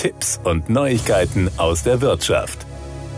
Tipps und Neuigkeiten aus der Wirtschaft.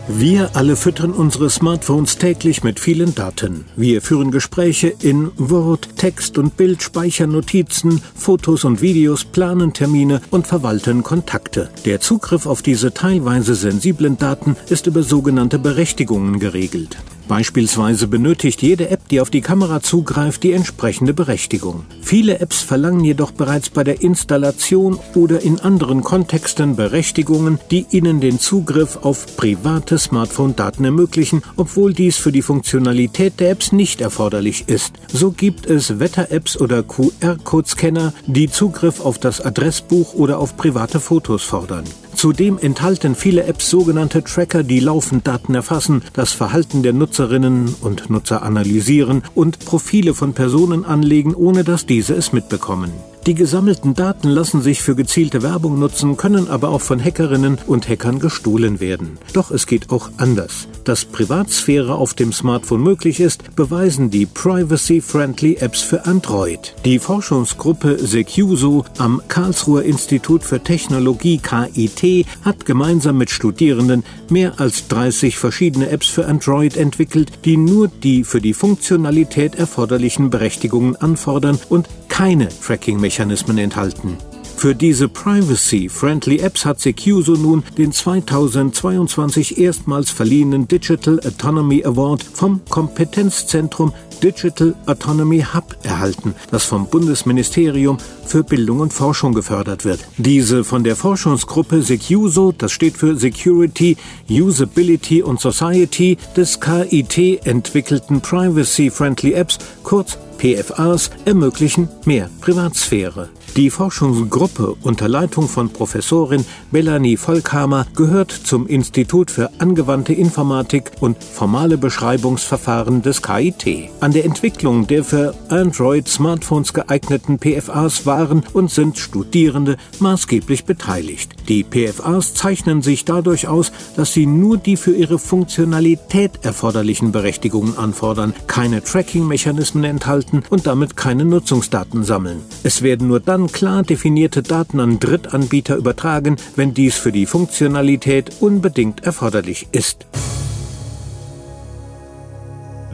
Wir alle füttern unsere Smartphones täglich mit vielen Daten. Wir führen Gespräche in Word, Text und Bild, speichern Notizen, Fotos und Videos, planen Termine und verwalten Kontakte. Der Zugriff auf diese teilweise sensiblen Daten ist über sogenannte Berechtigungen geregelt. Beispielsweise benötigt jede App, die auf die Kamera zugreift, die entsprechende Berechtigung. Viele Apps verlangen jedoch bereits bei der Installation oder in anderen Kontexten Berechtigungen, die ihnen den Zugriff auf private Smartphone-Daten ermöglichen, obwohl dies für die Funktionalität der Apps nicht erforderlich ist. So gibt es Wetter-Apps oder QR-Code-Scanner, die Zugriff auf das Adressbuch oder auf private Fotos fordern. Zudem enthalten viele Apps sogenannte Tracker, die laufend Daten erfassen, das Verhalten der Nutzerinnen und Nutzer analysieren und Profile von Personen anlegen, ohne dass diese es mitbekommen. Die gesammelten Daten lassen sich für gezielte Werbung nutzen, können aber auch von Hackerinnen und Hackern gestohlen werden. Doch es geht auch anders. Dass Privatsphäre auf dem Smartphone möglich ist, beweisen die Privacy-Friendly Apps für Android. Die Forschungsgruppe Secuso am Karlsruher Institut für Technologie KIT hat gemeinsam mit Studierenden mehr als 30 verschiedene Apps für Android entwickelt, die nur die für die Funktionalität erforderlichen Berechtigungen anfordern und keine Tracking-Mechanismen enthalten. Für diese Privacy-Friendly Apps hat Secuso nun den 2022 erstmals verliehenen Digital Autonomy Award vom Kompetenzzentrum Digital Autonomy Hub erhalten, das vom Bundesministerium für Bildung und Forschung gefördert wird. Diese von der Forschungsgruppe Secuso, das steht für Security, Usability und Society des KIT entwickelten Privacy-Friendly Apps, kurz PFAs, ermöglichen mehr Privatsphäre. Die Forschungsgruppe unter Leitung von Professorin Melanie Volkhammer gehört zum Institut für angewandte Informatik und formale Beschreibungsverfahren des KIT. An der Entwicklung der für Android-Smartphones geeigneten PFAs waren und sind Studierende maßgeblich beteiligt. Die PFAs zeichnen sich dadurch aus, dass sie nur die für ihre Funktionalität erforderlichen Berechtigungen anfordern, keine Tracking-Mechanismen enthalten und damit keine Nutzungsdaten sammeln. Es werden nur dann dann klar definierte Daten an Drittanbieter übertragen, wenn dies für die Funktionalität unbedingt erforderlich ist.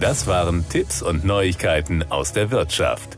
Das waren Tipps und Neuigkeiten aus der Wirtschaft.